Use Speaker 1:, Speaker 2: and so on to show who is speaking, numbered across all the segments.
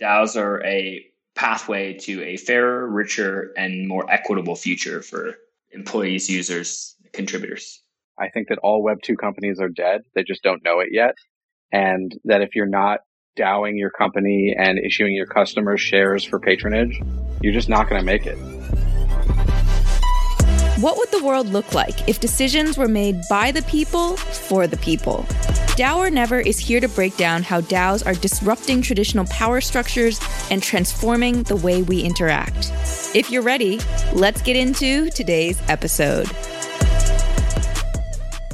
Speaker 1: DAOs are a pathway to a fairer, richer, and more equitable future for employees, users, contributors.
Speaker 2: I think that all Web2 companies are dead. They just don't know it yet. And that if you're not DAOing your company and issuing your customers shares for patronage, you're just not going to make it.
Speaker 3: What would the world look like if decisions were made by the people for the people? DAO or Never is here to break down how DAOs are disrupting traditional power structures and transforming the way we interact. If you're ready, let's get into today's episode.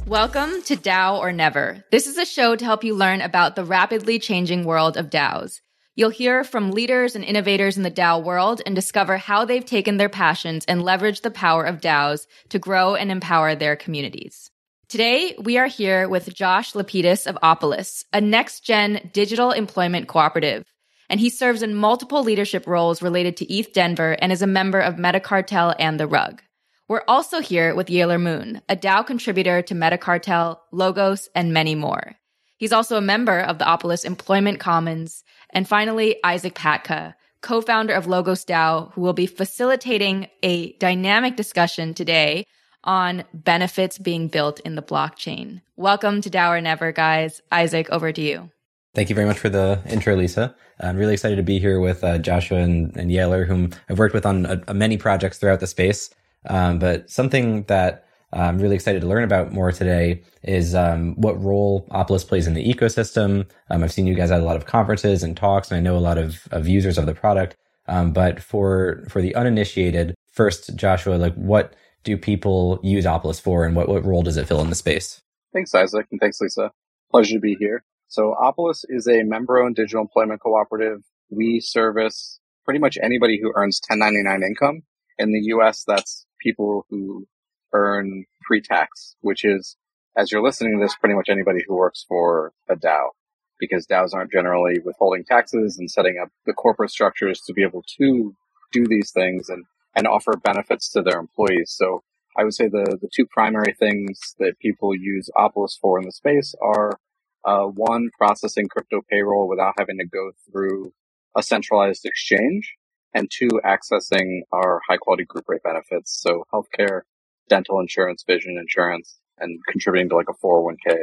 Speaker 3: Welcome to DAO or Never. This is a show to help you learn about the rapidly changing world of DAOs. You'll hear from leaders and innovators in the DAO world and discover how they've taken their passions and leveraged the power of DAOs to grow and empower their communities. Today, we are here with Josh Lapidus of Opolis, a next gen digital employment cooperative. And he serves in multiple leadership roles related to ETH Denver and is a member of Metacartel and The Rug. We're also here with Yalor Mewn, a DAO contributor to Metacartel, Logos, and many more. He's also a member of the Opolis Employment Commons. And finally, Isaac Patka, co-founder of Logos DAO, who will be facilitating a dynamic discussion today on benefits being built in the blockchain. Welcome to DAO or Never, guys. Isaac, over to you.
Speaker 4: Thank you very much for the intro, Lisa. I'm really excited to be here with uh, Joshua and, and whom I've worked with on a many projects throughout the space. Um, but something that I'm really excited to learn about more today is um, what role Opolis plays in the ecosystem. Um, I've seen you guys at a lot of conferences and talks, and I know a lot of, of users of the product. Um, but for for the uninitiated, first, Joshua, like what do people use Opolis for, and what, what role does it fill in the space?
Speaker 2: Thanks, Isaac, and thanks, Lisa. Pleasure to be here. So Opolis is a member-owned digital employment cooperative. We service pretty much anybody who earns 1099 income. In the U.S., that's people who earn pre-tax, which is, as you're listening to this, pretty much anybody who works for a DAO, because DAOs aren't generally withholding taxes and setting up the corporate structures to be able to do these things and, and offer benefits to their employees. So I would say the, the two primary things that people use Opolis for in the space are uh, one, processing crypto payroll without having to go through a centralized exchange, and two, accessing our high quality group rate benefits. So healthcare, dental insurance, vision insurance, and contributing to like a 401k,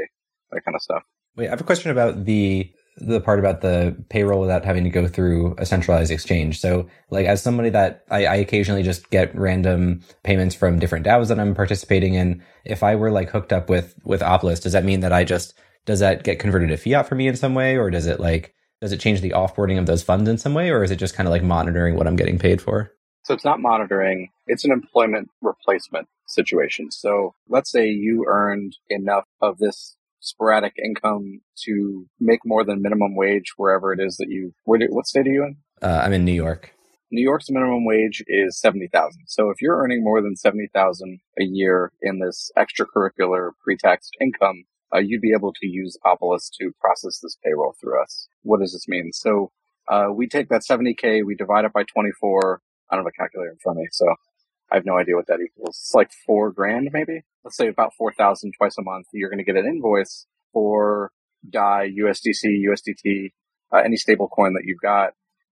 Speaker 2: that kind of stuff.
Speaker 4: Wait, I have a question about the the part about the payroll without having to go through a centralized exchange. So, like, as somebody that I, I occasionally just get random payments from different DAOs that I'm participating in, if I were like hooked up with with Opolis, does that mean that I just does that get converted to fiat for me in some way, or does it like does it change the offboarding of those funds in some way, or is it just kind of like monitoring what I'm getting paid for?
Speaker 2: So it's not monitoring, it's an employment replacement situation. So let's say you earned enough of this sporadic income to make more than minimum wage wherever it is that you, where what state are you in?
Speaker 4: Uh, I'm in New York.
Speaker 2: New York's minimum wage is 70,000. So if you're earning more than 70,000 a year in this extracurricular pre-tax income, uh, you'd be able to use Opolis to process this payroll through us. What does this mean? So uh, we take that 70K, we divide it by 24, I don't have a calculator in front of me, so I have no idea what that equals. It's like four grand, maybe. Let's say about four thousand twice a month. You're going to get an invoice for DAI, USDC, USDT, uh, any stable coin that you've got.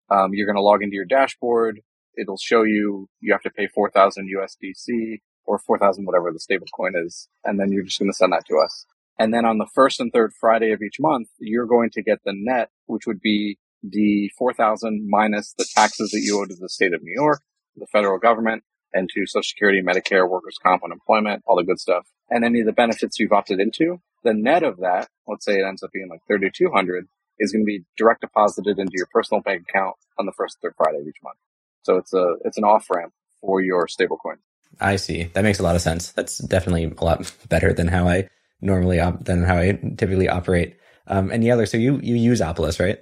Speaker 2: Um, you're going to log into your dashboard. It'll show you you have to pay four thousand USDC or four thousand whatever the stable coin is, and then you're just going to send that to us. And then on the first and third Friday of each month, you're going to get the net, which would be the 4000 minus the taxes that you owe to the state of New York, the federal government, and to Social Security, Medicare, workers' comp, unemployment, all the good stuff, and any of the benefits you've opted into. The net of that, let's say it ends up being like 3200 is going to be direct deposited into your personal bank account on the first third Friday of each month. So it's a, it's an off ramp for your stablecoin.
Speaker 4: I see. That makes a lot of sense. That's definitely a lot better than how I normally, op- than how I typically operate. Um, and the other, so you, you use Opolis, right?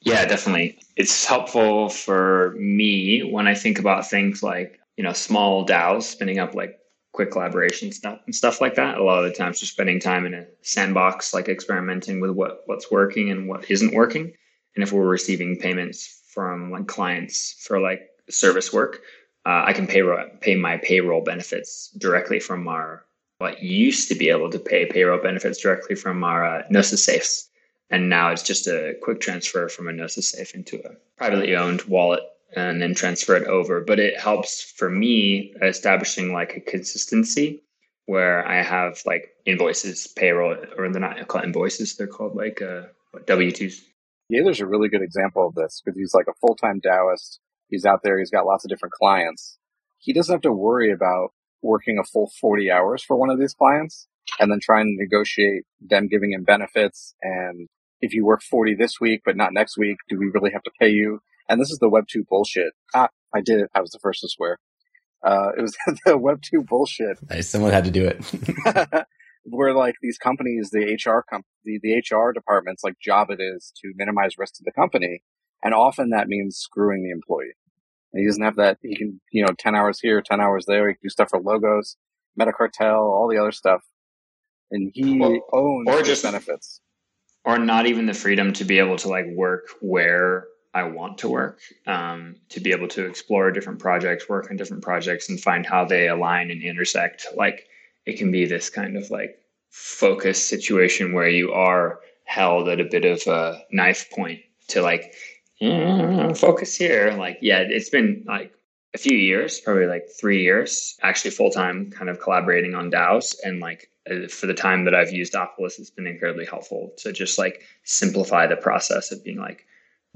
Speaker 1: Yeah, definitely. It's helpful for me when I think about things like, you know, small DAOs spinning up like quick collaboration stuff and stuff like that. A lot of the times just spending time in a sandbox, like experimenting with what, what's working and what isn't working. And if we're receiving payments from like clients for like service work, uh, I can pay, pay my payroll benefits directly from our, what used to be able to pay payroll benefits directly from our uh, Gnosis safes And now it's just a quick transfer from a Gnosis safe into a privately owned wallet and then transfer it over. But it helps for me establishing like a consistency where I have like invoices, payroll, or they're not called invoices, they're called like uh, W 2s.
Speaker 2: Yeah, a really good example of this because he's like a full time DAOist. He's out there, he's got lots of different clients. He doesn't have to worry about working a full 40 hours for one of these clients and then trying to negotiate them giving him benefits. And if you work 40 this week, but not next week, do we really have to pay you? And this is the Web 2 bullshit. Ah, I did it. I was the first to swear. Uh, it was the Web 2 bullshit.
Speaker 4: Nice. Someone had to do it.
Speaker 2: Where like these companies, the HR comp, the, the HR departments, like job it is to minimize risk to the company. And often that means screwing the employee. And he doesn't have that. He can, you know, 10 hours here, 10 hours there. He can do stuff for logos, Metacartel, all the other stuff. And he
Speaker 1: Or-
Speaker 2: owns
Speaker 1: or just-
Speaker 2: benefits.
Speaker 1: Or not even the freedom to be able to like work where I want to work, um, to be able to explore different projects, work on different projects, and find how they align and intersect. Like it can be this kind of like focus situation where you are held at a bit of a knife point to like "Mm, focus here. Like yeah, it's been like a few years, probably like three years, actually full time, kind of collaborating on DAOs. And like uh, for the time that I've used Opolis, it's been incredibly helpful to just like simplify the process of being like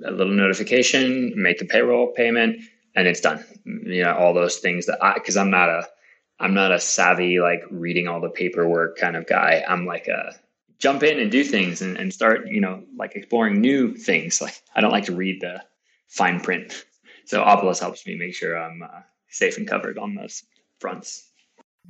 Speaker 1: a little notification, make the payroll payment, and it's done. You know, all those things that I, because I'm not a, I'm not a savvy like reading all the paperwork kind of guy. I'm like a jump in and do things and, and start, you know, like exploring new things. Like I don't like to read the fine print. So Opolis helps me make sure I'm uh, safe and covered on those fronts.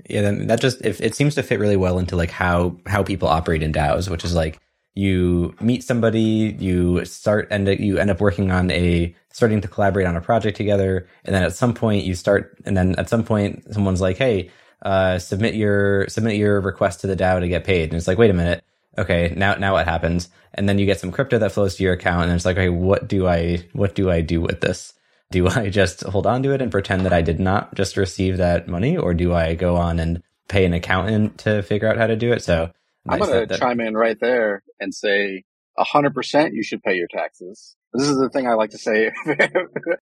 Speaker 4: Yeah, then that just it, it seems to fit really well into like how how people operate in DAOs, which is like you meet somebody, you start and you end up working on a starting to collaborate on a project together, and then at some point you start, and then at some point someone's like, "Hey, uh, submit your submit your request to the DAO to get paid," and it's like, "Wait a minute." Okay, now now what happens? And then you get some crypto that flows to your account, and it's like, okay, what do I what do I do with this? Do I just hold on to it and pretend that I did not just receive that money, or do I go on and pay an accountant to figure out how to do it? So
Speaker 2: I'm
Speaker 4: nice
Speaker 2: going to
Speaker 4: that-
Speaker 2: chime in right there and say 100% you should pay your taxes. This is the thing I like to say.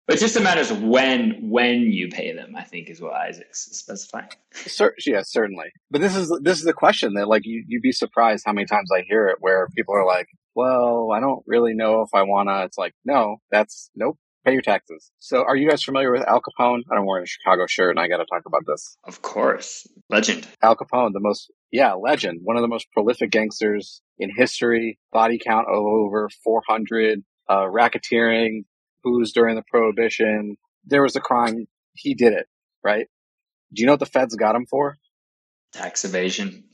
Speaker 1: But it just matters when when you pay them. I think is what Isaac's specifying.
Speaker 2: Cer- yeah, certainly. But this is this is the question that like you you'd be surprised how many times I hear it where people are like, "Well, I don't really know if I wanna." It's like, no, that's nope. Pay your taxes. So, are you guys familiar with Al Capone? I'm wearing a Chicago shirt, and I got to talk about this.
Speaker 1: Of course, legend.
Speaker 2: Al Capone, the most yeah legend, one of the most prolific gangsters in history. Body count of over 400. Uh, racketeering, booze during the prohibition. There was a crime. He did it. Right. Do you know what the feds got him for?
Speaker 1: Tax evasion.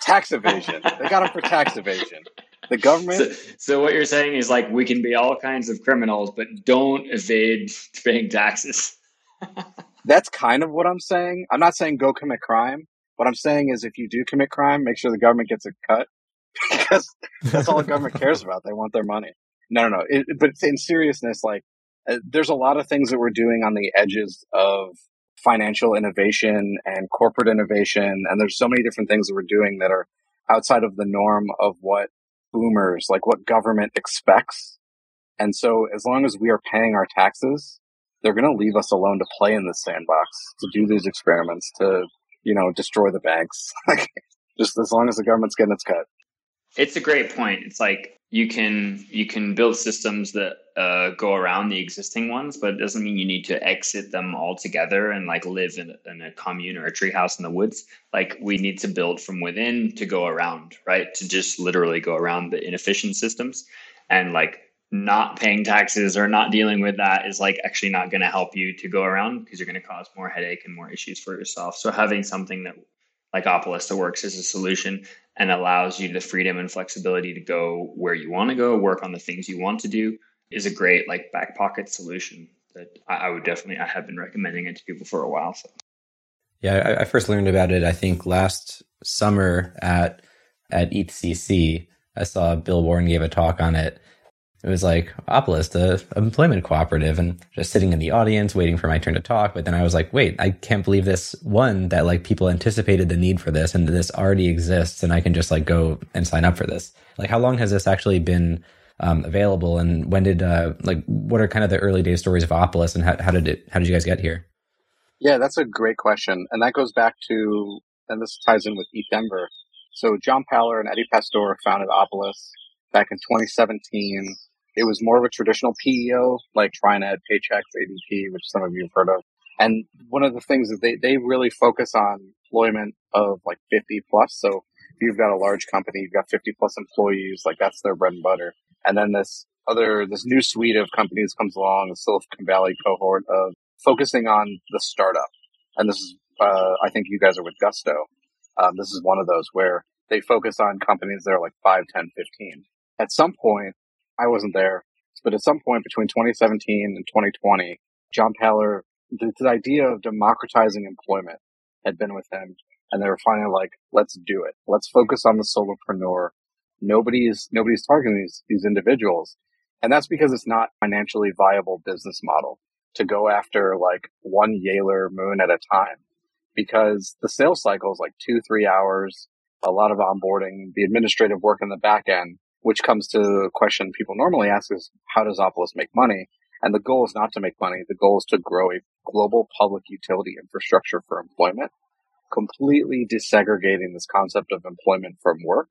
Speaker 2: Tax evasion. they got him for tax evasion. The government.
Speaker 1: So, so what you're saying is like we can be all kinds of criminals, but don't evade paying taxes.
Speaker 2: That's kind of what I'm saying. I'm not saying go commit crime. What I'm saying is if you do commit crime, make sure the government gets a cut because that's all the government cares about. They want their money. No, no, no. It, but in seriousness, like uh, there's a lot of things that we're doing on the edges of financial innovation and corporate innovation. And there's so many different things that we're doing that are outside of the norm of what boomers, like what government expects. And so as long as we are paying our taxes, they're going to leave us alone to play in this sandbox, to do these experiments, to, you know, destroy the banks. Like, just as long as the government's getting its cut.
Speaker 1: It's a great point. It's like you can you can build systems that uh, go around the existing ones, but it doesn't mean you need to exit them all together and like live in, in a commune or a treehouse in the woods. Like we need to build from within to go around, right? To just literally go around the inefficient systems and like not paying taxes or not dealing with that is like actually not going to help you to go around because you're going to cause more headache and more issues for yourself. So having something that like Opolis that works as a solution and allows you the freedom and flexibility to go where you want to go, work on the things you want to do is a great like back pocket solution that I, would definitely I have been recommending it to people for a while. So
Speaker 4: Yeah, I, I first learned about it. I think last summer at at ETHCC, I saw Bill Warren gave a talk on it, it was like Opolis, the employment cooperative, and just sitting in the audience waiting for my turn to talk. But then I was like, wait, I can't believe this one that like people anticipated the need for this and this already exists and I can just like go and sign up for this. Like, how long has this actually been um, available and when did, uh, like, what are kind of the early day stories of Opolis and how, how did it, how did you guys get here?
Speaker 2: Yeah, that's a great question. And that goes back to, and this ties in with ETHDenver. So John Paller and Eddie Pastor founded Opolis back in 2017 it was more of a traditional PEO, like TriNet, Paychex, ADP, which some of you have heard of. And one of the things is they, they really focus on employment of like 50 plus. So if you've got a large company, you've got 50 plus employees, like that's their bread and butter. And then this other, this new suite of companies comes along, the Silicon Valley cohort of focusing on the startup. And this is, uh, I think you guys are with Gusto. Um, this is one of those where they focus on companies that are like 5, 10, 15. At some point, I wasn't there, but at some point between 2017 and 2020, John Paller, the, idea of democratizing employment had been with him. And they were finally like, let's do it. Let's focus on the solopreneur. Nobody's, nobody's targeting these, these individuals. And that's because it's not financially viable business model to go after like one Yalor Mewn at a time because the sales cycle is like two, three hours, a lot of onboarding, the administrative work in the back end which comes to the question people normally ask is how does Opolis make money? And the goal is not to make money. The goal is to grow a global public utility infrastructure for employment, completely desegregating this concept of employment from work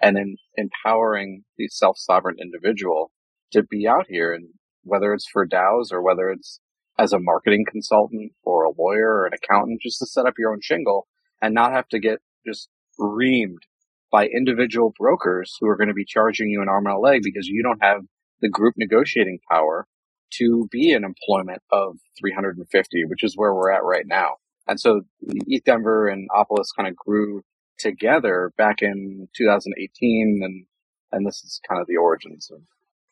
Speaker 2: and then empowering the self-sovereign individual to be out here and whether it's for DAOs or whether it's as a marketing consultant or a lawyer or an accountant, just to set up your own shingle and not have to get just reamed by individual brokers who are going to be charging you an arm and a leg because you don't have the group negotiating power to be an employment of 350, which is where we're at right now. And so East ETHDenver and Opolis kind of grew together back in 2018 and and this is kind of the origins of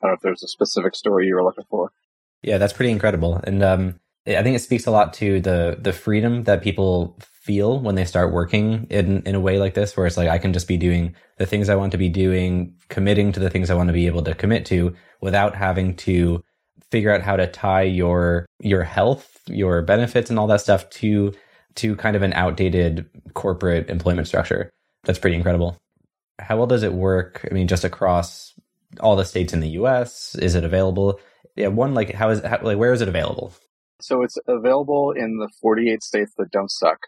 Speaker 2: I don't know if there's a specific story you were looking for.
Speaker 4: Yeah, that's pretty incredible. And um I think it speaks a lot to the the freedom that people feel when they start working in, in a way like this, where it's like, I can just be doing the things I want to be doing, committing to the things I want to be able to commit to without having to figure out how to tie your, your health, your benefits and all that stuff to, to kind of an outdated corporate employment structure. That's pretty incredible. How well does it work? I mean, just across all the states in the US? Is it available? Yeah, one, like, how is, how, like, where is it available?
Speaker 2: So it's available in the 48 states that don't suck.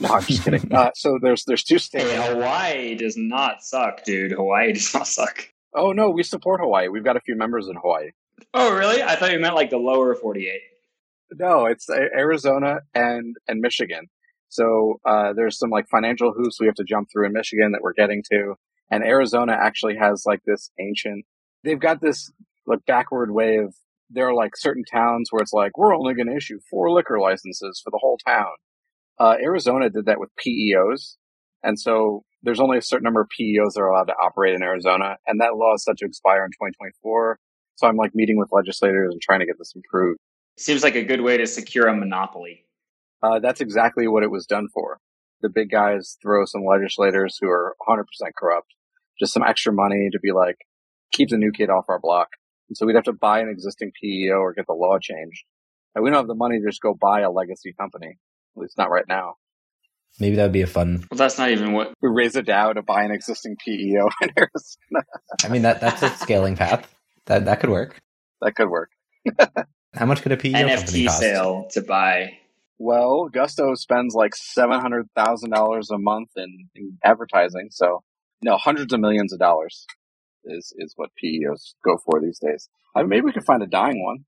Speaker 2: No, I'm just kidding. Uh, so there's there's two states.
Speaker 1: Hey, Hawaii does not suck, dude. Hawaii does not suck.
Speaker 2: Oh no, we support Hawaii. We've got a few members in Hawaii.
Speaker 1: Oh really? I thought you meant like the lower 48.
Speaker 2: No, it's Arizona and and Michigan. So uh, there's some like financial hoops we have to jump through in Michigan that we're getting to, and Arizona actually has like this ancient. They've got this like backward way of. There are like certain towns where it's like we're only going to issue four liquor licenses for the whole town, uh, Arizona did that with PEOs. And so there's only a certain number of PEOs that are allowed to operate in Arizona. And that law is set to expire in 2024. So I'm like meeting with legislators and trying to get this improved.
Speaker 1: Seems like a good way to secure a monopoly.
Speaker 2: Uh, that's exactly what it was done for. The big guys throw some legislators who are 100% corrupt, just some extra money to be like, keep the new kid off our block. And so we'd have to buy an existing PEO or get the law changed. And we don't have the money to just go buy a legacy company. At least not right now.
Speaker 4: Maybe that would be a fun.
Speaker 1: Well, that's not even what
Speaker 2: we raise a DAO to buy an existing PEO in Arizona.
Speaker 4: I mean that that's a scaling path. That that could work.
Speaker 2: That could work.
Speaker 4: How much could a PEO
Speaker 1: NFT sale to buy?
Speaker 2: Well, Gusto spends like seven hundred thousand dollars a month in, in advertising. So, no, hundreds of millions of dollars is is what PEOs go for these days. I mean, maybe we could find a dying one.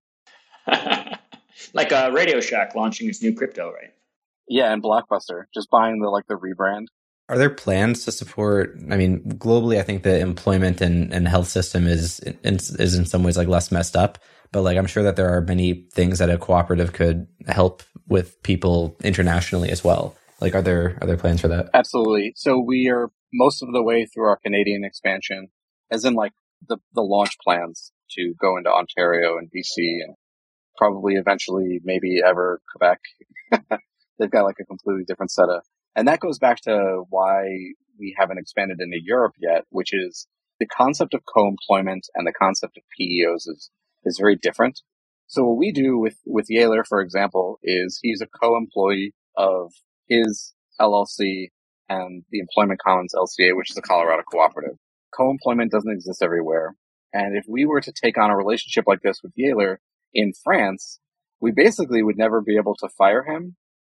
Speaker 1: like a uh, Radio Shack launching its new crypto, right?
Speaker 2: Yeah, and Blockbuster just buying the like the rebrand.
Speaker 4: Are there plans to support? I mean, globally, I think the employment and, and health system is is in some ways like less messed up. But like, I'm sure that there are many things that a cooperative could help with people internationally as well. Like, are there are there plans for that?
Speaker 2: Absolutely. So we are most of the way through our Canadian expansion, as in like the the launch plans to go into Ontario and BC and probably eventually, maybe ever Quebec. They've got like a completely different set of, And that goes back to why we haven't expanded into Europe yet, which is the concept of co-employment and the concept of PEOs is, is very different. So what we do with, with Yalor, for example, is he's a co-employee of his LLC and the Employment Commons LCA, which is a Colorado cooperative. Co-employment doesn't exist everywhere. And if we were to take on a relationship like this with Yalor in France, we basically would never be able to fire him.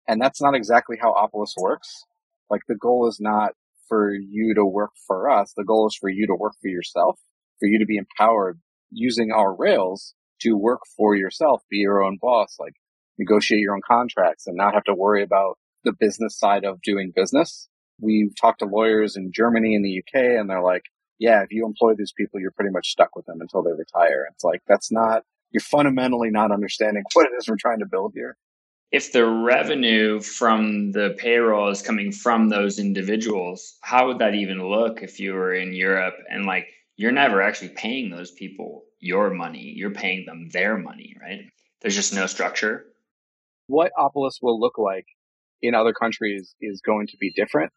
Speaker 2: And that's not exactly how Opolis works. Like the goal is not for you to work for us. The goal is for you to work for yourself, for you to be empowered using our rails to work for yourself, be your own boss, like negotiate your own contracts and not have to worry about the business side of doing business. We've talked to lawyers in Germany and the UK and they're like, yeah, if you employ these people, you're pretty much stuck with them until they retire. It's like, that's not, you're fundamentally not understanding what it is we're trying to build here.
Speaker 1: If the revenue from the payroll is coming from those individuals, how would that even look if you were in Europe and like you're never actually paying those people your money, you're paying them their money, right? There's just no structure.
Speaker 2: What Opolis will look like in other countries is going to be different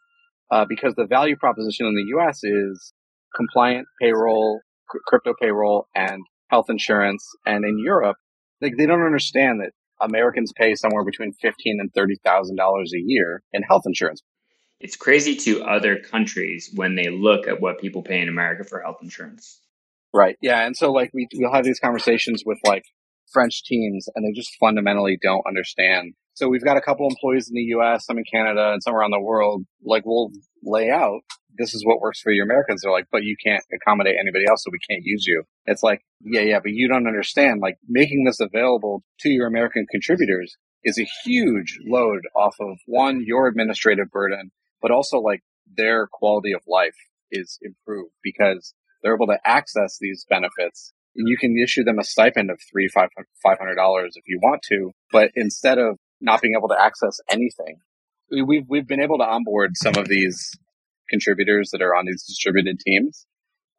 Speaker 2: uh, because the value proposition in the US is compliant payroll, crypto payroll, and health insurance. And in Europe, like they don't understand that Americans pay somewhere between fifteen and thirty thousand dollars a year in health insurance.
Speaker 1: It's crazy to other countries when they look at what people pay in America for health insurance.
Speaker 2: Right. Yeah. And so like we we'll have these conversations with like French teams and they just fundamentally don't understand. So we've got a couple employees in the US, some in Canada and some around the world. Like we'll lay out this is what works for your Americans. They're like, but you can't accommodate anybody else, so we can't use you. It's like, yeah, yeah, but you don't understand. Like making this available to your American contributors is a huge load off of one, your administrative burden, but also like their quality of life is improved because they're able to access these benefits. And you can issue them a stipend of three, five, five hundred dollars if you want to, but instead of not being able to access anything, we've we've been able to onboard some of these contributors that are on these distributed teams.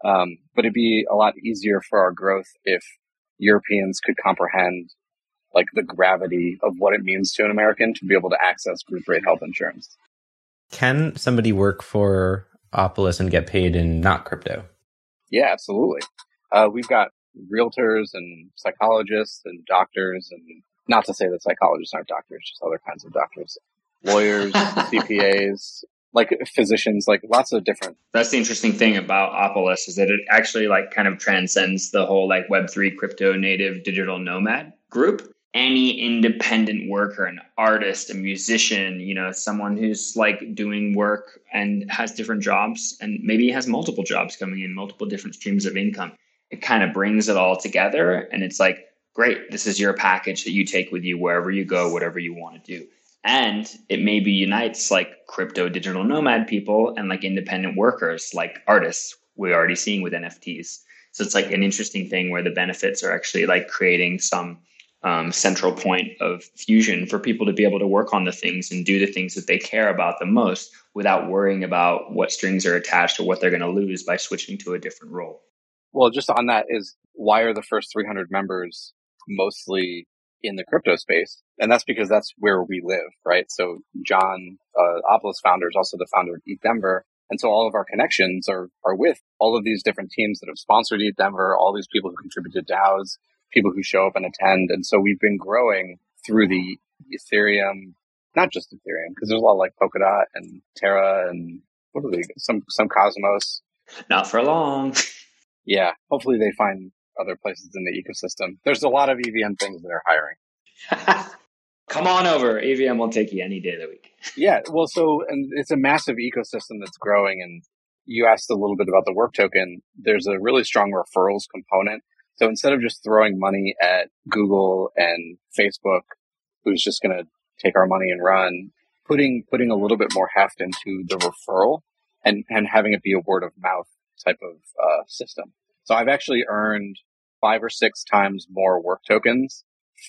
Speaker 2: Um, but it'd be a lot easier for our growth if Europeans could comprehend like the gravity of what it means to an American to be able to access group rate health insurance.
Speaker 4: Can somebody work for Opolis and get paid in not crypto?
Speaker 2: Yeah, absolutely. Uh, we've got realtors and psychologists and doctors, and not to say that psychologists aren't doctors, just other kinds of doctors, lawyers, CPAs, like physicians, like lots of different.
Speaker 1: That's the interesting thing about Opolis is that it actually like kind of transcends the whole like Web3 crypto native digital nomad group. Any independent worker, an artist, a musician, you know, someone who's like doing work and has different jobs and maybe has multiple jobs coming in, multiple different streams of income. It kind of brings it all together and it's like, great, this is your package that you take with you wherever you go, whatever you want to do and it maybe unites like crypto digital nomad people and like independent workers like artists we're already seeing with nfts so it's like an interesting thing where the benefits are actually like creating some um, central point of fusion for people to be able to work on the things and do the things that they care about the most without worrying about what strings are attached or what they're going to lose by switching to a different role.
Speaker 2: Well just on that is why are the first 300 members mostly in the crypto space. And that's because that's where we live, right? So John, uh, Opolis founder is also the founder of ETH Denver. And so all of our connections are, are with all of these different teams that have sponsored ETH Denver, all these people who contribute to DAOs, people who show up and attend. And so we've been growing through the Ethereum, not just Ethereum, because there's a lot like Polkadot and Terra and what are they, some, some Cosmos.
Speaker 1: Not for long.
Speaker 2: Yeah. Hopefully they find other places in the ecosystem. There's a lot of EVM things that are hiring.
Speaker 1: Come on over. EVM will take you any day of the week.
Speaker 2: yeah. Well, so, and it's a massive ecosystem that's growing. And you asked a little bit about the work token. There's a really strong referrals component. So instead of just throwing money at Google and Facebook, who's just going to take our money and run, putting, putting a little bit more heft into the referral and, and having it be a word of mouth type of uh, system. So I've actually earned five or six times more work tokens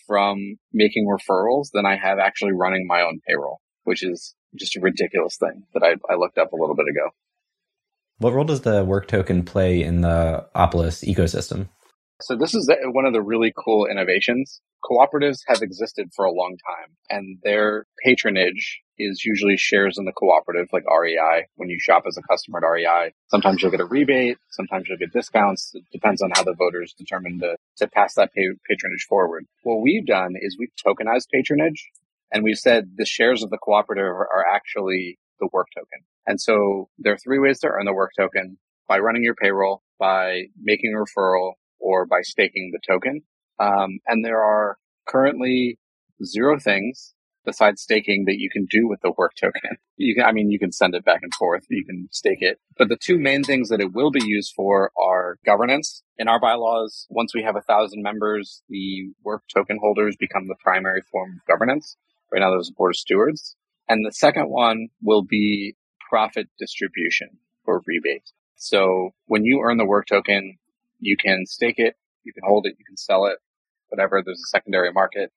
Speaker 2: from making referrals than I have actually running my own payroll, which is just a ridiculous thing that I, I looked up a little bit ago.
Speaker 4: What role does the work token play in the Opolis ecosystem?
Speaker 2: So this is one of the really cool innovations. Cooperatives have existed for a long time and their patronage is usually shares in the cooperative, like REI. When you shop as a customer at REI, sometimes you'll get a rebate, sometimes you'll get discounts. It depends on how the voters determine to, to pass that patronage forward. What we've done is we've tokenized patronage and we've said the shares of the cooperative are actually the work token. And so there are three ways to earn the work token by running your payroll, by making a referral, or by staking the token. Um, and there are currently zero things besides staking that you can do with the work token. You can, I mean, you can send it back and forth. You can stake it. But the two main things that it will be used for are governance. In our bylaws, once we have a thousand members, the work token holders become the primary form of governance. Right now, there's a board of stewards. And the second one will be profit distribution or rebate. So when you earn the work token, you can stake it, you can hold it, you can sell it, whatever. There's a secondary market.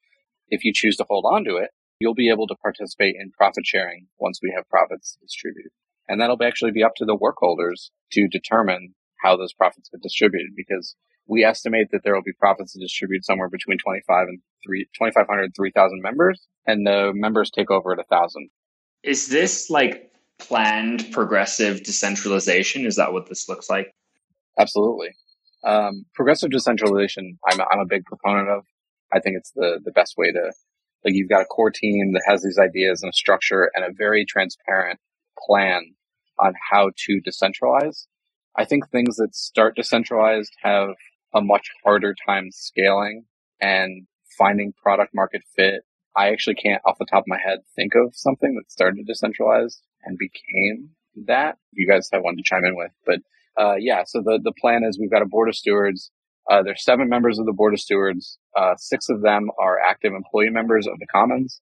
Speaker 2: If you choose to hold on to it, you'll be able to participate in profit sharing once we have profits distributed. And that'll actually be up to the work holders to determine how those profits get distributed because we estimate that there will be profits to distribute somewhere between 25 and 3, 2,500 and 3,000 members, and the members take over at 1,000.
Speaker 1: Is this like planned progressive decentralization? Is that what this looks like?
Speaker 2: Absolutely. Um, progressive decentralization, I'm, I'm a big proponent of. I think it's the, the best way to, like, you've got a core team that has these ideas and a structure and a very transparent plan on how to decentralize. I think things that start decentralized have a much harder time scaling and finding product market fit. I actually can't off the top of my head think of something that started decentralized and became that. You guys have one to chime in with, but uh, yeah. So the the plan is we've got a board of stewards. Uh, there's seven members of the board of stewards. Uh, six of them are active employee members of the Commons.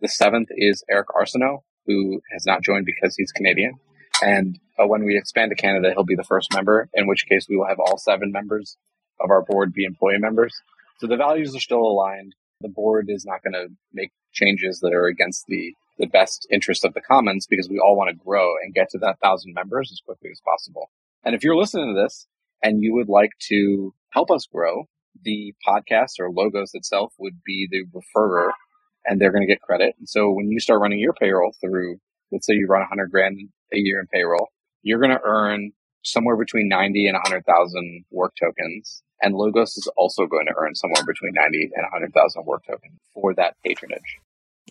Speaker 2: The seventh is Eric Arsenault, who has not joined because he's Canadian. And uh, when we expand to Canada, he'll be the first member, in which case we will have all seven members of our board be employee members. So the values are still aligned. The board is not going to make changes that are against the, the best interest of the commons because we all want to grow and get to that thousand members as quickly as possible. And if you're listening to this and you would like to help us grow, the podcast or logos itself would be the referrer and they're going to get credit. And so when you start running your payroll through, let's say you run 100 grand a year in payroll, you're going to earn somewhere between 90 and 100,000 work tokens. And Logos is also going to earn somewhere between 90 and 100,000 work tokens for that patronage.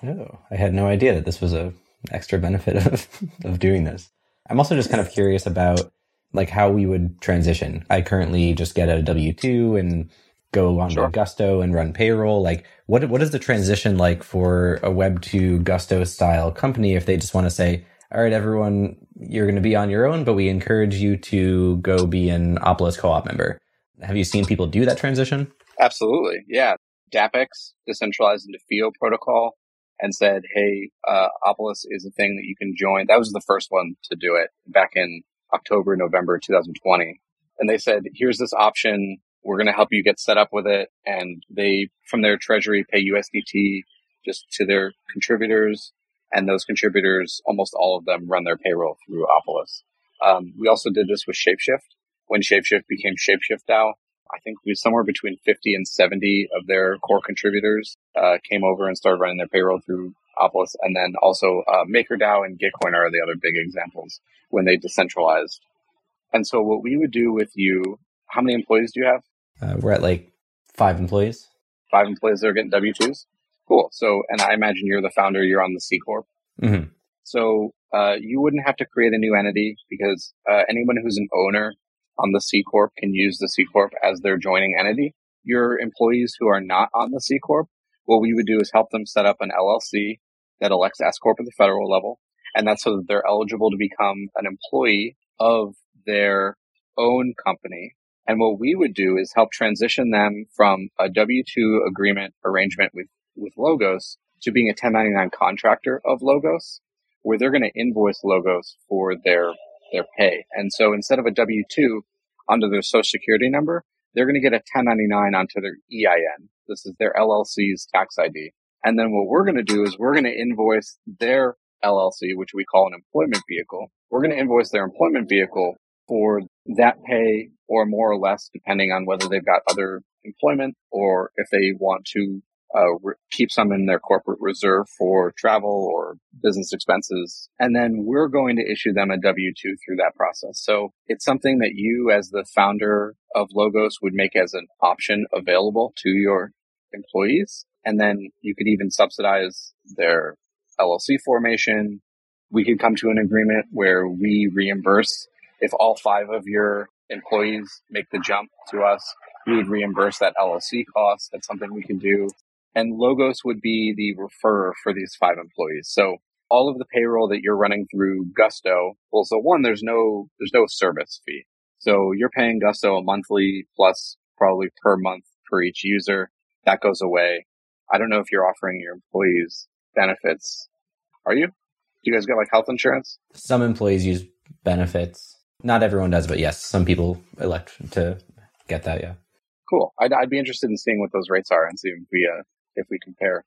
Speaker 4: Oh, I had no idea that this was a extra benefit of, of doing this. I'm also just kind of curious about like how we would transition. I currently just get a W two and go on sure. to Gusto and run payroll. Like, what what is the transition like for a Web two Gusto style company if they just want to say, all right, everyone, you're going to be on your own, but we encourage you to go be an Opolis co-op member. Have you seen people do that transition?
Speaker 2: Absolutely. Yeah. DAppEx decentralized into FIO protocol and said, Hey, uh, Opolis is a thing that you can join. That was the first one to do it back in October, November 2020. And they said, here's this option. We're going to help you get set up with it. And they, from their treasury, pay USDT just to their contributors. And those contributors, almost all of them run their payroll through Opolis. Um, we also did this with Shapeshift. When Shapeshift became Shapeshift DAO, I think we somewhere between 50 and 70 of their core contributors uh, came over and started running their payroll through Opolis. And then also uh, MakerDAO and Gitcoin are the other big examples when they decentralized. And so what we would do with you, how many employees do you have?
Speaker 4: Uh, we're at like five employees.
Speaker 2: Five employees that are getting W-2s? Cool. So, and I imagine you're the founder, you're on the C Corp. Mm-hmm. So, uh, you wouldn't have to create a new entity because uh, anyone who's an owner on the C Corp can use the C Corp as their joining entity. Your employees who are not on the C Corp, what we would do is help them set up an LLC that elects S Corp at the federal level. And that's so that they're eligible to become an employee of their own company. And what we would do is help transition them from a W-2 agreement arrangement with, with Logos to being a 1099 contractor of Logos, where they're going to invoice Logos for their, their pay. And so instead of a W-2 under their social security number, they're going to get a 1099 onto their EIN. This is their LLC's tax ID. And then what we're going to do is we're going to invoice their LLC, which we call an employment vehicle. We're going to invoice their employment vehicle for that pay or more or less, depending on whether they've got other employment or if they want to uh, re- keep some in their corporate reserve for travel or business expenses. And then we're going to issue them a W 2 through that process. So it's something that you, as the founder of Logos, would make as an option available to your employees. And then you could even subsidize their LLC formation. We could come to an agreement where we reimburse if all five of your employees make the jump to us, we would reimburse that LLC cost. That's something we can do. And Logos would be the referrer for these five employees. So all of the payroll that you're running through Gusto, well, so one, there's no, there's no service fee. So you're paying Gusto a monthly plus probably per month for each user. That goes away. I don't know if you're offering your employees benefits. Are you? Do you guys get like health insurance?
Speaker 4: Some employees use benefits. Not everyone does, but yes, some people elect to get that. Yeah.
Speaker 2: Cool. I'd, I'd be interested in seeing what those rates are and see if we uh, if we compare.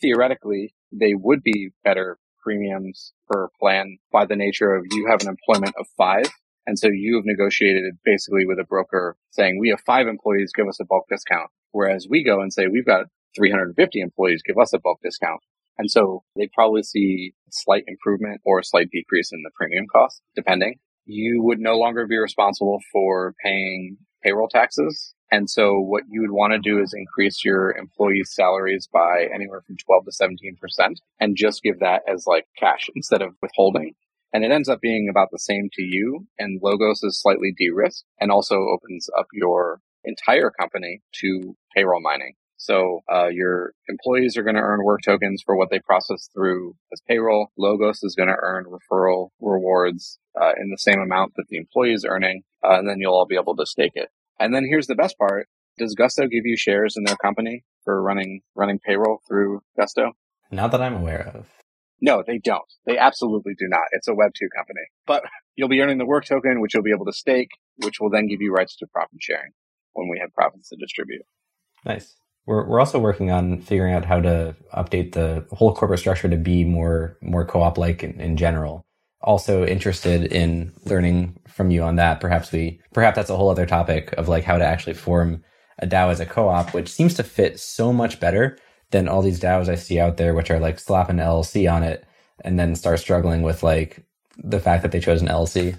Speaker 2: Theoretically, they would be better premiums per plan by the nature of you have an employment of five. And so you have negotiated basically with a broker saying, we have five employees, give us a bulk discount. Whereas we go and say, we've got 350 employees, give us a bulk discount. And so they probably see slight improvement or a slight decrease in the premium cost, depending. You would no longer be responsible for paying payroll taxes. And so what you would want to do is increase your employees' salaries by anywhere from 12 to 17% and just give that as like cash instead of withholding. And it ends up being about the same to you. And Logos is slightly de-risked and also opens up your entire company to payroll mining. So uh, your employees are going to earn work tokens for what they process through as payroll. Logos is going to earn referral rewards uh, in the same amount that the employee is earning, uh, and then you'll all be able to stake it. And then here's the best part: Does Gusto give you shares in their company for running running payroll through Gusto?
Speaker 4: Not that I'm aware of.
Speaker 2: No, they don't. They absolutely do not. It's a Web two company, but you'll be earning the work token, which you'll be able to stake, which will then give you rights to profit sharing when we have profits to distribute.
Speaker 4: Nice. We're we're also working on figuring out how to update the whole corporate structure to be more more co-op like in, in, general. Also interested in learning from you on that. Perhaps we perhaps that's a whole other topic of like how to actually form a DAO as a co-op, which seems to fit so much better than all these DAOs I see out there, which are like slap an LLC on it and then start struggling with like the fact that they chose an LLC.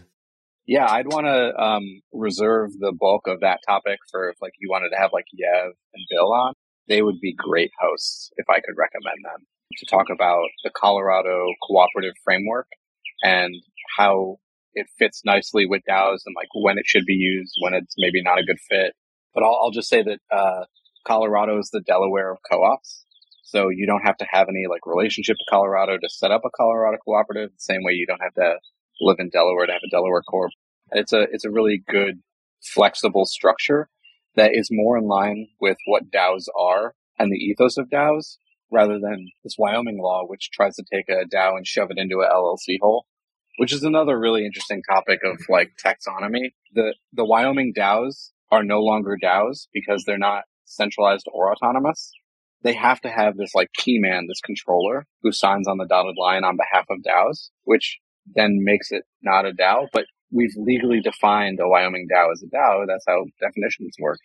Speaker 2: Yeah, I'd want to um, reserve the bulk of that topic for if like you wanted to have like Yev and Bill on. They would be great hosts if I could recommend them to talk about the Colorado cooperative framework and how it fits nicely with DAOs and like when it should be used, when it's maybe not a good fit. But I'll, I'll just say that uh, Colorado is the Delaware of co-ops. So you don't have to have any like relationship to Colorado to set up a Colorado cooperative. The same way you don't have to live in Delaware to have a Delaware Corp. It's a it's a really good flexible structure that is more in line with what DAOs are and the ethos of DAOs rather than this Wyoming law, which tries to take a DAO and shove it into a LLC hole, which is another really interesting topic of like taxonomy. The, the Wyoming DAOs are no longer DAOs because they're not centralized or autonomous. They have to have this like key man, this controller who signs on the dotted line on behalf of DAOs, which then makes it not a DAO, but we've legally defined a Wyoming DAO as a DAO. That's how definitions work.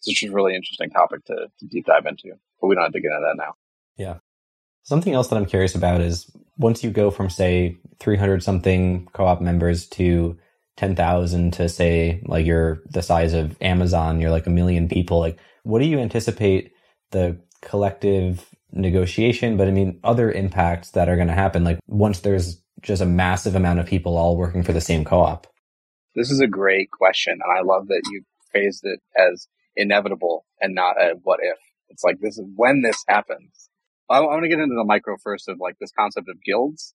Speaker 2: So it's just a really interesting topic to, to deep dive into, but we don't have to get into that now.
Speaker 4: Yeah. Something else that I'm curious about is once you go from say 300 something co-op members to 10,000 to say like you're the size of Amazon, you're like a million people, like what do you anticipate the collective negotiation, but I mean other impacts that are going to happen like once there's just a massive amount of people all working for the same co-op?
Speaker 2: This is a great question, and I love that you phrased it as inevitable and not a what if. It's like this is when this happens. I, I want to get into the micro first of like this concept of guilds,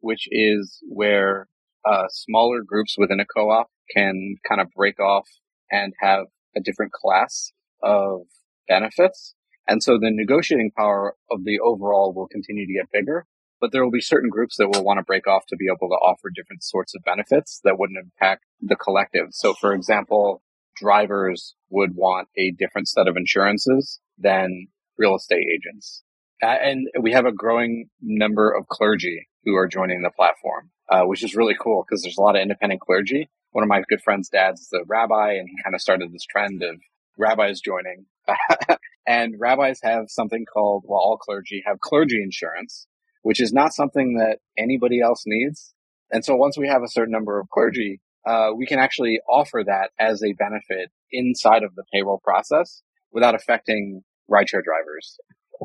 Speaker 2: which is where uh, smaller groups within a co-op can kind of break off and have a different class of benefits. And so the negotiating power of the overall will continue to get bigger but there will be certain groups that will want to break off to be able to offer different sorts of benefits that wouldn't impact the collective. So, for example, drivers would want a different set of insurances than real estate agents. And we have a growing number of clergy who are joining the platform, uh, which is really cool because there's a lot of independent clergy. One of my good friends' dads a rabbi, and he kind of started this trend of rabbis joining. And rabbis have something called, well, all clergy have clergy insurance, which is not something that anybody else needs. And so once we have a certain number of clergy, uh, we can actually offer that as a benefit inside of the payroll process without affecting rideshare drivers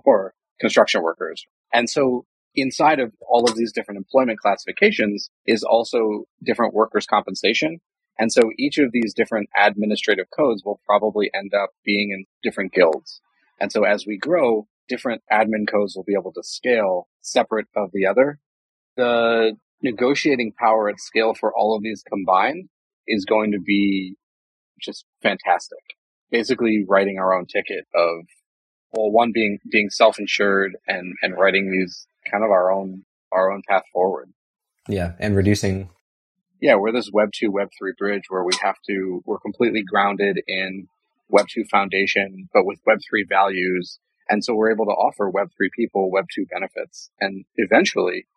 Speaker 2: or construction workers. And so inside of all of these different employment classifications is also different workers' compensation. And so each of these different administrative codes will probably end up being in different guilds. And so as we grow, different admin codes will be able to scale separate of the other. The negotiating power at scale for all of these combined is going to be just fantastic. Basically writing our own ticket of, well, one being, being self-insured and, and writing these kind of our own, our own path forward.
Speaker 4: Yeah. And reducing.
Speaker 2: Yeah. We're this web two, web three bridge where we have to, we're completely grounded in web two foundation, but with web three values. And so we're able to offer web three people web two benefits. And eventually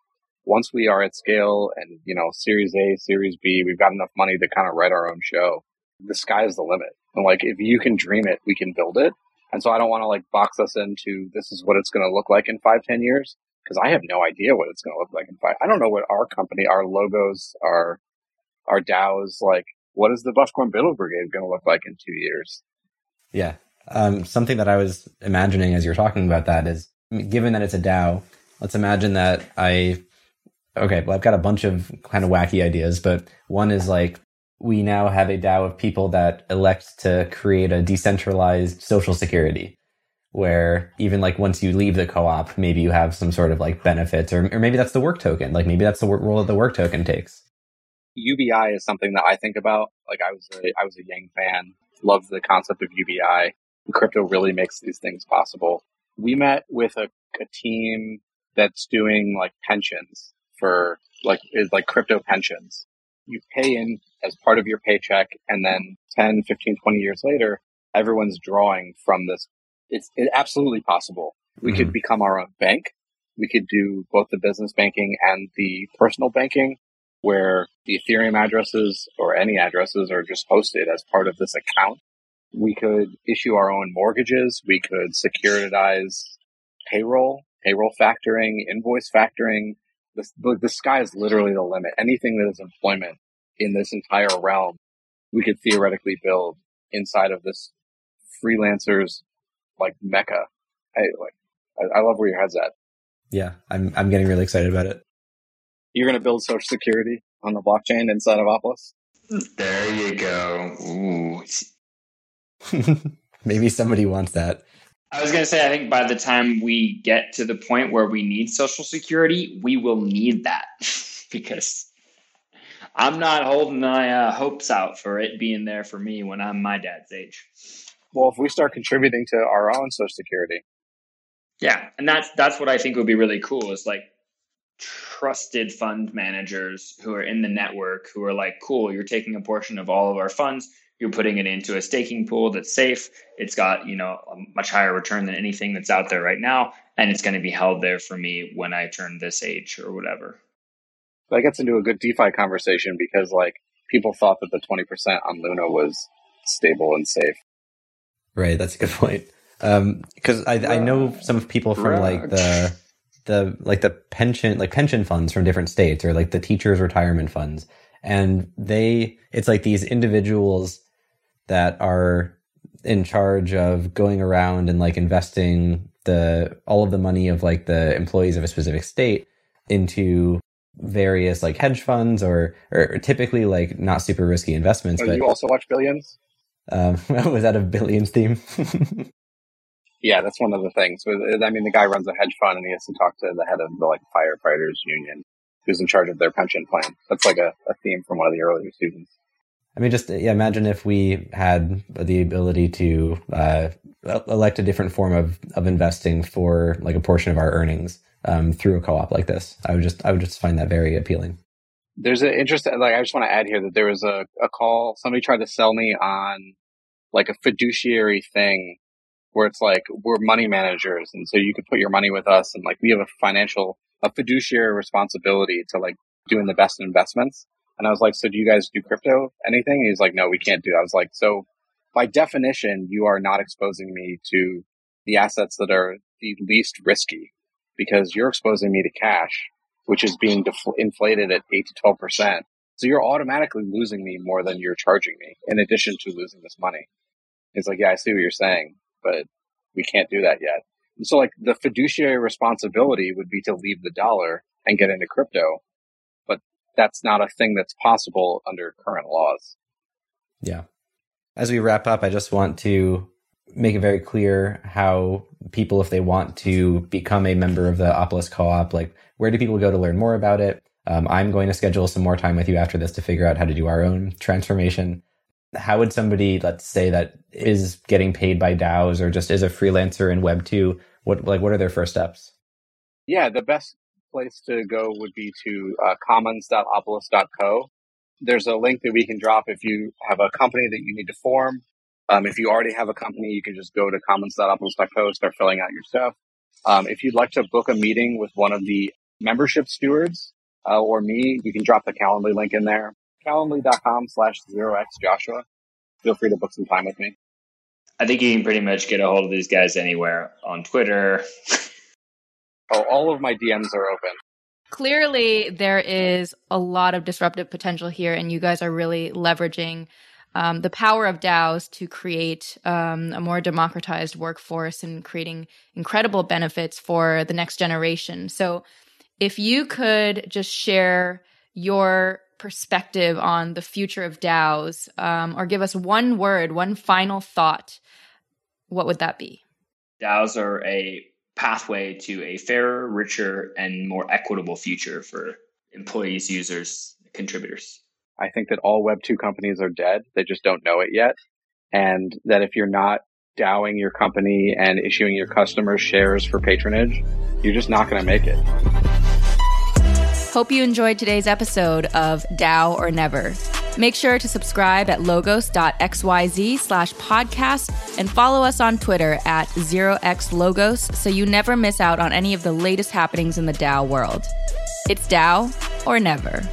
Speaker 2: once we are at scale and, you know, series A, series B, we've got enough money to kind of write our own show. The sky is the limit. And like, if you can dream it, we can build it. And so I don't want to like box us into this is what it's going to look like in five, ten years. Cause I have no idea what it's going to look like in five. I don't know what our company, our logos, our, our DAOs, like, what is the Bufficorn Buidl Brigade going to look like in two years?
Speaker 4: Yeah. Um, something that I was imagining as you're talking about that is given that it's a DAO, let's imagine that I okay, well, I've got a bunch of kind of wacky ideas, but one is like we now have a DAO of people that elect to create a decentralized social security where even like once you leave the co-op, maybe you have some sort of like benefits or, or maybe that's the work token. Like maybe that's the role that the work token takes.
Speaker 2: UBI is something that I think about. Like I was a, I was a Yang fan, loved the concept of UBI. Crypto really makes these things possible. We met with a, a team that's doing like pensions for like is like crypto pensions. You pay in as part of your paycheck and then 10, 15, 20 years later, everyone's drawing from this. It's, it's absolutely possible. We mm-hmm. could become our own bank. We could do both the business banking and the personal banking where the Ethereum addresses or any addresses are just hosted as part of this account. We could issue our own mortgages. We could securitize payroll, payroll factoring, invoice factoring, the, the sky is literally the limit. Anything that is employment in this entire realm, we could theoretically build inside of this freelancers like mecca. I like, I, I love where your head's at.
Speaker 4: Yeah, I'm I'm getting really excited about it.
Speaker 2: You're going to build Social Security on the blockchain inside of Opolis.
Speaker 1: There you go.
Speaker 4: Ooh. Maybe somebody wants that.
Speaker 1: I was going to say, I think by the time we get to the point where we need Social Security, we will need that because I'm not holding my uh, hopes out for it being there for me when I'm my dad's age.
Speaker 2: Well, if we start contributing to our own Social Security,
Speaker 1: yeah, and that's that's what I think would be really cool is like trusted fund managers who are in the network who are like, cool, you're taking a portion of all of our funds you're putting it into a staking pool that's safe. It's got, you know, a much higher return than anything that's out there right now. And it's going to be held there for me when I turn this age or whatever.
Speaker 2: That gets into a good DeFi conversation because like people thought that the 20% on Luna was stable and safe.
Speaker 4: Right. That's a good point. Um, cause I, I know some people from like the, the, like the pension, like pension funds from different states or like the teachers retirement funds. And they, it's like these individuals that are in charge of going around and like investing the all of the money of like the employees of a specific state into various like hedge funds or or typically like not super risky investments.
Speaker 2: Oh, but you also watch Billions?
Speaker 4: Um, was that a Billions theme?
Speaker 2: yeah, that's one of the things. I mean, the guy runs a hedge fund and he has to talk to the head of the like firefighters union, who's in charge of their pension plan. That's like a, a theme from one of the earlier seasons.
Speaker 4: I mean, just yeah, imagine if we had the ability to uh, elect a different form of, of investing for like a portion of our earnings um, through a co-op like this. I would just I would just find that very appealing.
Speaker 2: There's an interesting like I just want to add here that there was a, a call somebody tried to sell me on like a fiduciary thing where it's like we're money managers and so you could put your money with us and like we have a financial a fiduciary responsibility to like doing the best investments and I was like, so do you guys do crypto? Anything? he's like, no, we can't do that. I was like, so by definition, you are not exposing me to the assets that are the least risky because you're exposing me to cash, which is being defl- inflated at 8 to 12%. So you're automatically losing me more than you're charging me in addition to losing this money. It's like, yeah, I see what you're saying, but we can't do that yet. And so like the fiduciary responsibility would be to leave the dollar and get into crypto, that's not a thing that's possible under current laws.
Speaker 4: Yeah. As we wrap up, I just want to make it very clear how people, if they want to become a member of the Opolis co-op, like where do people go to learn more about it? Um, I'm going to schedule some more time with you after this to figure out how to do our own transformation. How would somebody, let's say, that is getting paid by DAOs or just is a freelancer in Web two, what like what are their first steps?
Speaker 2: Yeah, the best place to go would be to uh, commons.opolis.co. There's a link that we can drop if you have a company that you need to form. Um, if you already have a company, you can just go to commons.opolis.co, start filling out your stuff. Um, if you'd like to book a meeting with one of the membership stewards uh, or me, you can drop the Calendly link in there. Calendly.com slash zero x Joshua. Feel free to book some time with me.
Speaker 1: I think you can pretty much get a hold of these guys anywhere on Twitter.
Speaker 2: oh, all of my DMs are open.
Speaker 3: Clearly, there is a lot of disruptive potential here, and you guys are really leveraging um, the power of DAOs to create um, a more democratized workforce and creating incredible benefits for the next generation. So, if you could just share your perspective on the future of DAOs, um, or give us one word, one final thought, what would that be?
Speaker 1: DAOs are a pathway to a fairer, richer, and more equitable future for employees, users, contributors.
Speaker 2: I think that all Web2 companies are dead. They just don't know it yet. And that if you're not dowing your company and issuing your customers shares for patronage, you're just not going to make it.
Speaker 3: Hope you enjoyed today's episode of DAO or Never. Make sure to subscribe at logos.xyz slash podcast and follow us on Twitter at 0xlogos so you never miss out on any of the latest happenings in the DAO world. It's DAO or never.